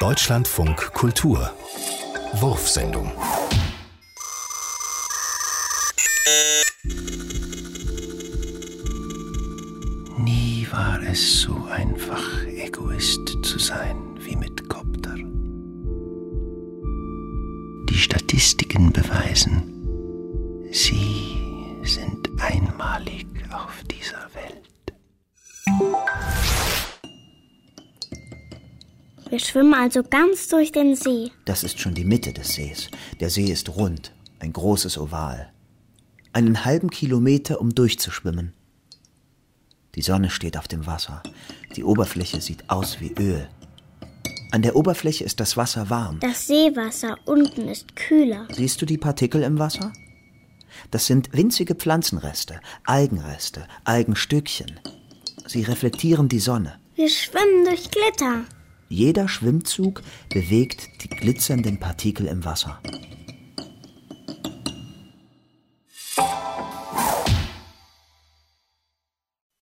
Deutschlandfunk Kultur Wurfsendung Nie war es so einfach, Egoist zu sein wie mit Kopter. Die Statistiken beweisen, Sie Wir schwimmen also ganz durch den See. Das ist schon die Mitte des Sees. Der See ist rund, ein großes Oval. Einen halben Kilometer, um durchzuschwimmen. Die Sonne steht auf dem Wasser. Die Oberfläche sieht aus wie Öl. An der Oberfläche ist das Wasser warm. Das Seewasser unten ist kühler. Siehst du die Partikel im Wasser? Das sind winzige Pflanzenreste, Algenreste, Algenstückchen. Sie reflektieren die Sonne. Wir schwimmen durch Glitter. Jeder Schwimmzug bewegt die glitzernden Partikel im Wasser.